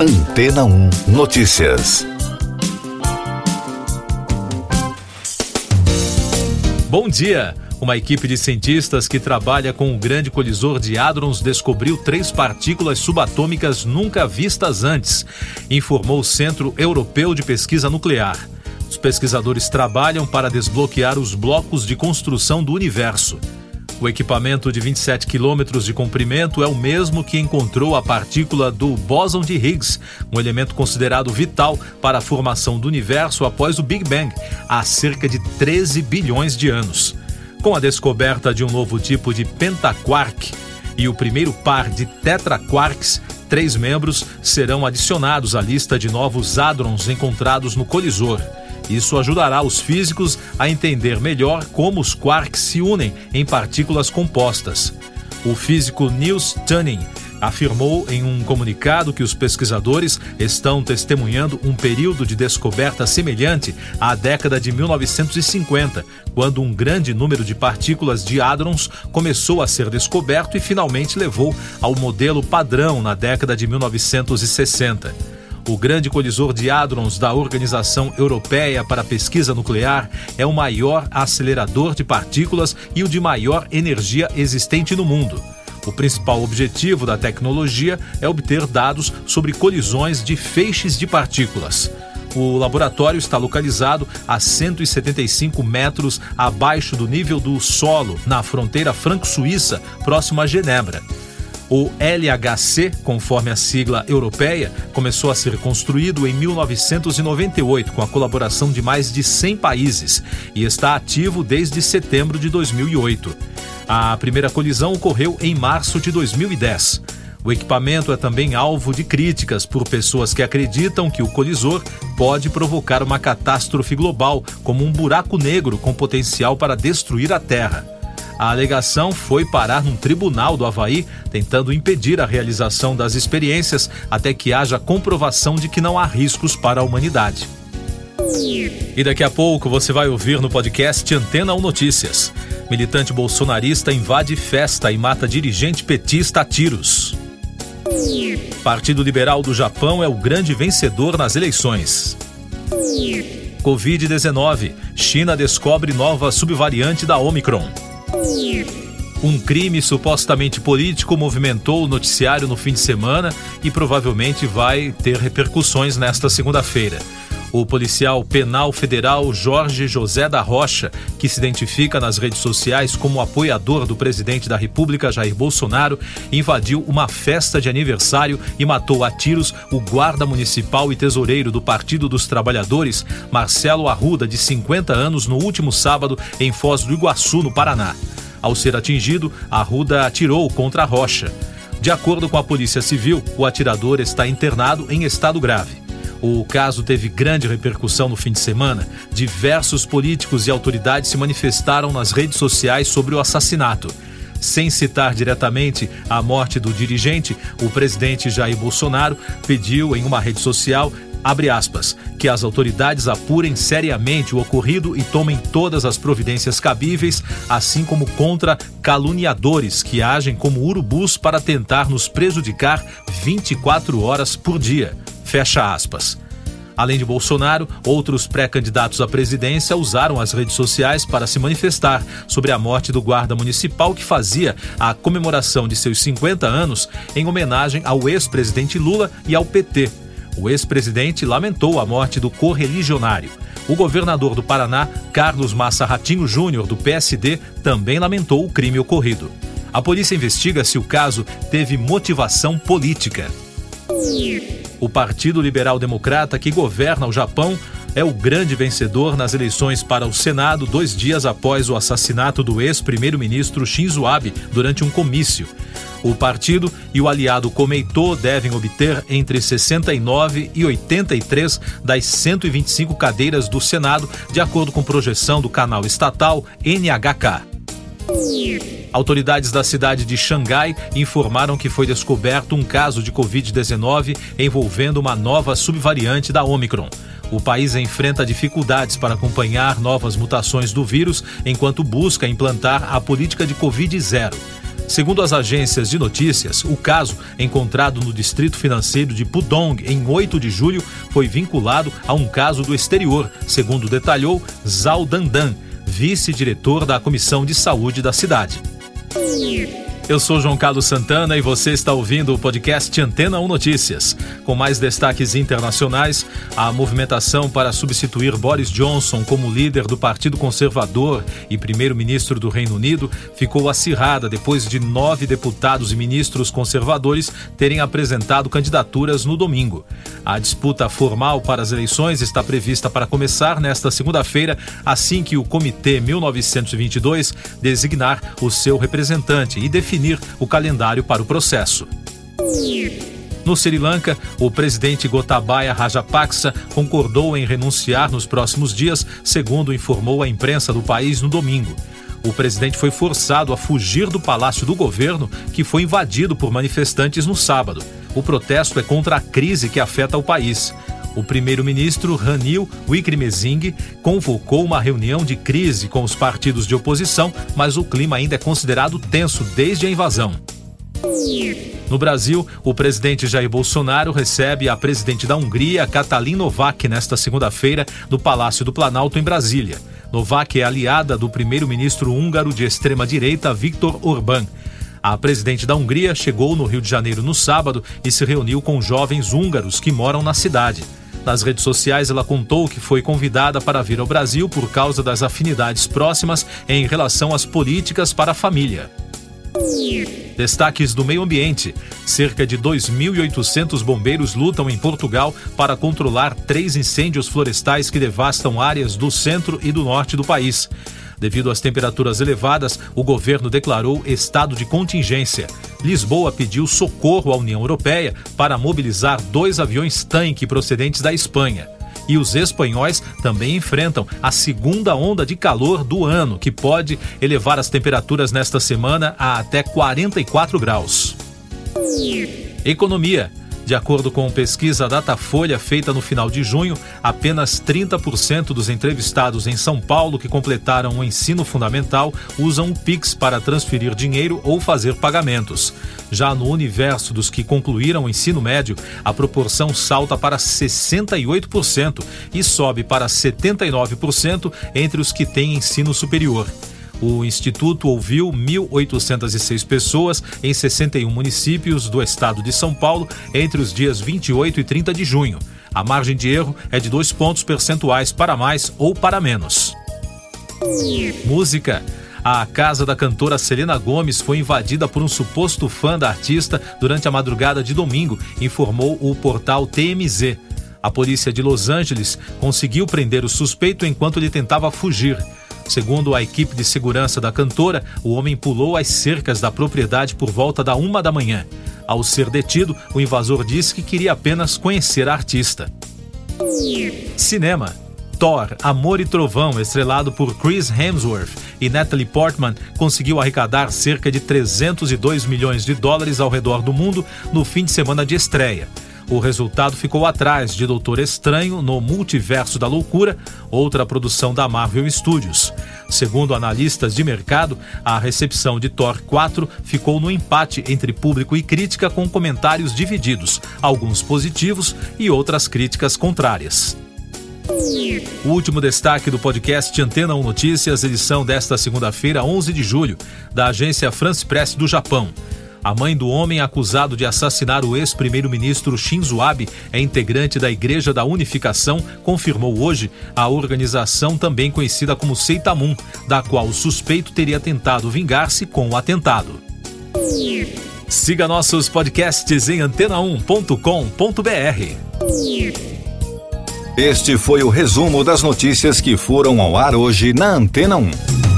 Antena 1 Notícias. Bom dia! Uma equipe de cientistas que trabalha com o grande colisor de hadrons descobriu três partículas subatômicas nunca vistas antes, informou o Centro Europeu de Pesquisa Nuclear. Os pesquisadores trabalham para desbloquear os blocos de construção do universo. O equipamento de 27 quilômetros de comprimento é o mesmo que encontrou a partícula do bóson de Higgs, um elemento considerado vital para a formação do universo após o Big Bang, há cerca de 13 bilhões de anos. Com a descoberta de um novo tipo de pentaquark e o primeiro par de tetraquarks, três membros serão adicionados à lista de novos hadrons encontrados no colisor. Isso ajudará os físicos a entender melhor como os quarks se unem em partículas compostas. O físico Niels Tunning afirmou em um comunicado que os pesquisadores estão testemunhando um período de descoberta semelhante à década de 1950, quando um grande número de partículas de hadrons começou a ser descoberto e finalmente levou ao modelo padrão na década de 1960. O grande colisor de hadrons da Organização Europeia para a Pesquisa Nuclear é o maior acelerador de partículas e o de maior energia existente no mundo. O principal objetivo da tecnologia é obter dados sobre colisões de feixes de partículas. O laboratório está localizado a 175 metros abaixo do nível do solo, na fronteira franco-suíça, próximo a Genebra. O LHC, conforme a sigla europeia, começou a ser construído em 1998 com a colaboração de mais de 100 países e está ativo desde setembro de 2008. A primeira colisão ocorreu em março de 2010. O equipamento é também alvo de críticas por pessoas que acreditam que o colisor pode provocar uma catástrofe global, como um buraco negro com potencial para destruir a Terra. A alegação foi parar num tribunal do Havaí, tentando impedir a realização das experiências até que haja comprovação de que não há riscos para a humanidade. E daqui a pouco você vai ouvir no podcast Antena 1 Notícias. Militante bolsonarista invade festa e mata dirigente petista a tiros. Partido Liberal do Japão é o grande vencedor nas eleições. Covid-19. China descobre nova subvariante da Omicron. Um crime supostamente político movimentou o noticiário no fim de semana e provavelmente vai ter repercussões nesta segunda-feira. O policial penal federal Jorge José da Rocha, que se identifica nas redes sociais como apoiador do presidente da República Jair Bolsonaro, invadiu uma festa de aniversário e matou a tiros o guarda municipal e tesoureiro do Partido dos Trabalhadores, Marcelo Arruda, de 50 anos, no último sábado em Foz do Iguaçu, no Paraná. Ao ser atingido, Arruda atirou contra a rocha. De acordo com a Polícia Civil, o atirador está internado em estado grave. O caso teve grande repercussão no fim de semana. Diversos políticos e autoridades se manifestaram nas redes sociais sobre o assassinato. Sem citar diretamente a morte do dirigente, o presidente Jair Bolsonaro pediu em uma rede social abre aspas, que as autoridades apurem seriamente o ocorrido e tomem todas as providências cabíveis, assim como contra caluniadores que agem como urubus para tentar nos prejudicar 24 horas por dia. Fecha aspas. Além de Bolsonaro, outros pré-candidatos à presidência usaram as redes sociais para se manifestar sobre a morte do guarda municipal que fazia a comemoração de seus 50 anos em homenagem ao ex-presidente Lula e ao PT. O ex-presidente lamentou a morte do correligionário. O governador do Paraná, Carlos Massa Ratinho Júnior, do PSD, também lamentou o crime ocorrido. A polícia investiga se o caso teve motivação política. O Partido Liberal Democrata, que governa o Japão, é o grande vencedor nas eleições para o Senado dois dias após o assassinato do ex-primeiro-ministro Shinzo Abe durante um comício. O partido e o aliado Komeito devem obter entre 69 e 83 das 125 cadeiras do Senado, de acordo com projeção do canal estatal NHK. Autoridades da cidade de Xangai informaram que foi descoberto um caso de Covid-19 envolvendo uma nova subvariante da Omicron. O país enfrenta dificuldades para acompanhar novas mutações do vírus enquanto busca implantar a política de Covid-0. Segundo as agências de notícias, o caso, encontrado no distrito financeiro de Pudong em 8 de julho, foi vinculado a um caso do exterior, segundo detalhou Zhao Dandan, vice-diretor da Comissão de Saúde da cidade. Yeah. Eu sou João Carlos Santana e você está ouvindo o podcast Antena 1 Notícias. Com mais destaques internacionais, a movimentação para substituir Boris Johnson como líder do Partido Conservador e primeiro-ministro do Reino Unido ficou acirrada depois de nove deputados e ministros conservadores terem apresentado candidaturas no domingo. A disputa formal para as eleições está prevista para começar nesta segunda-feira, assim que o Comitê 1922 designar o seu representante e definir definir o calendário para o processo. No Sri Lanka, o presidente Gotabaya Rajapaksa concordou em renunciar nos próximos dias, segundo informou a imprensa do país no domingo. O presidente foi forçado a fugir do palácio do governo, que foi invadido por manifestantes no sábado. O protesto é contra a crise que afeta o país. O primeiro-ministro Ranil Wickremesinghe convocou uma reunião de crise com os partidos de oposição, mas o clima ainda é considerado tenso desde a invasão. No Brasil, o presidente Jair Bolsonaro recebe a presidente da Hungria, Katalin Novak, nesta segunda-feira, no Palácio do Planalto, em Brasília. Novak é aliada do primeiro-ministro húngaro de extrema-direita, Viktor Orbán. A presidente da Hungria chegou no Rio de Janeiro no sábado e se reuniu com jovens húngaros que moram na cidade. Nas redes sociais, ela contou que foi convidada para vir ao Brasil por causa das afinidades próximas em relação às políticas para a família. Destaques do meio ambiente. Cerca de 2.800 bombeiros lutam em Portugal para controlar três incêndios florestais que devastam áreas do centro e do norte do país. Devido às temperaturas elevadas, o governo declarou estado de contingência. Lisboa pediu socorro à União Europeia para mobilizar dois aviões-tanque procedentes da Espanha. E os espanhóis também enfrentam a segunda onda de calor do ano, que pode elevar as temperaturas nesta semana a até 44 graus. Economia. De acordo com pesquisa Datafolha feita no final de junho, apenas 30% dos entrevistados em São Paulo que completaram o ensino fundamental usam o Pix para transferir dinheiro ou fazer pagamentos. Já no universo dos que concluíram o ensino médio, a proporção salta para 68% e sobe para 79% entre os que têm ensino superior. O Instituto ouviu 1.806 pessoas em 61 municípios do estado de São Paulo entre os dias 28 e 30 de junho. A margem de erro é de dois pontos percentuais para mais ou para menos. Música. A casa da cantora Selena Gomes foi invadida por um suposto fã da artista durante a madrugada de domingo, informou o portal TMZ. A polícia de Los Angeles conseguiu prender o suspeito enquanto ele tentava fugir. Segundo a equipe de segurança da cantora, o homem pulou as cercas da propriedade por volta da uma da manhã. Ao ser detido, o invasor disse que queria apenas conhecer a artista. Cinema. Thor, Amor e Trovão, estrelado por Chris Hemsworth e Natalie Portman, conseguiu arrecadar cerca de 302 milhões de dólares ao redor do mundo no fim de semana de estreia. O resultado ficou atrás de Doutor Estranho no Multiverso da Loucura, outra produção da Marvel Studios. Segundo analistas de mercado, a recepção de Thor 4 ficou no empate entre público e crítica, com comentários divididos, alguns positivos e outras críticas contrárias. O último destaque do podcast Antena 1 Notícias, edição desta segunda-feira, 11 de julho, da agência France Press do Japão. A mãe do homem acusado de assassinar o ex-primeiro-ministro Shinzo Abe é integrante da Igreja da Unificação, confirmou hoje a organização também conhecida como Seitamun, da qual o suspeito teria tentado vingar-se com o atentado. Siga nossos podcasts em antena1.com.br. Este foi o resumo das notícias que foram ao ar hoje na Antena 1.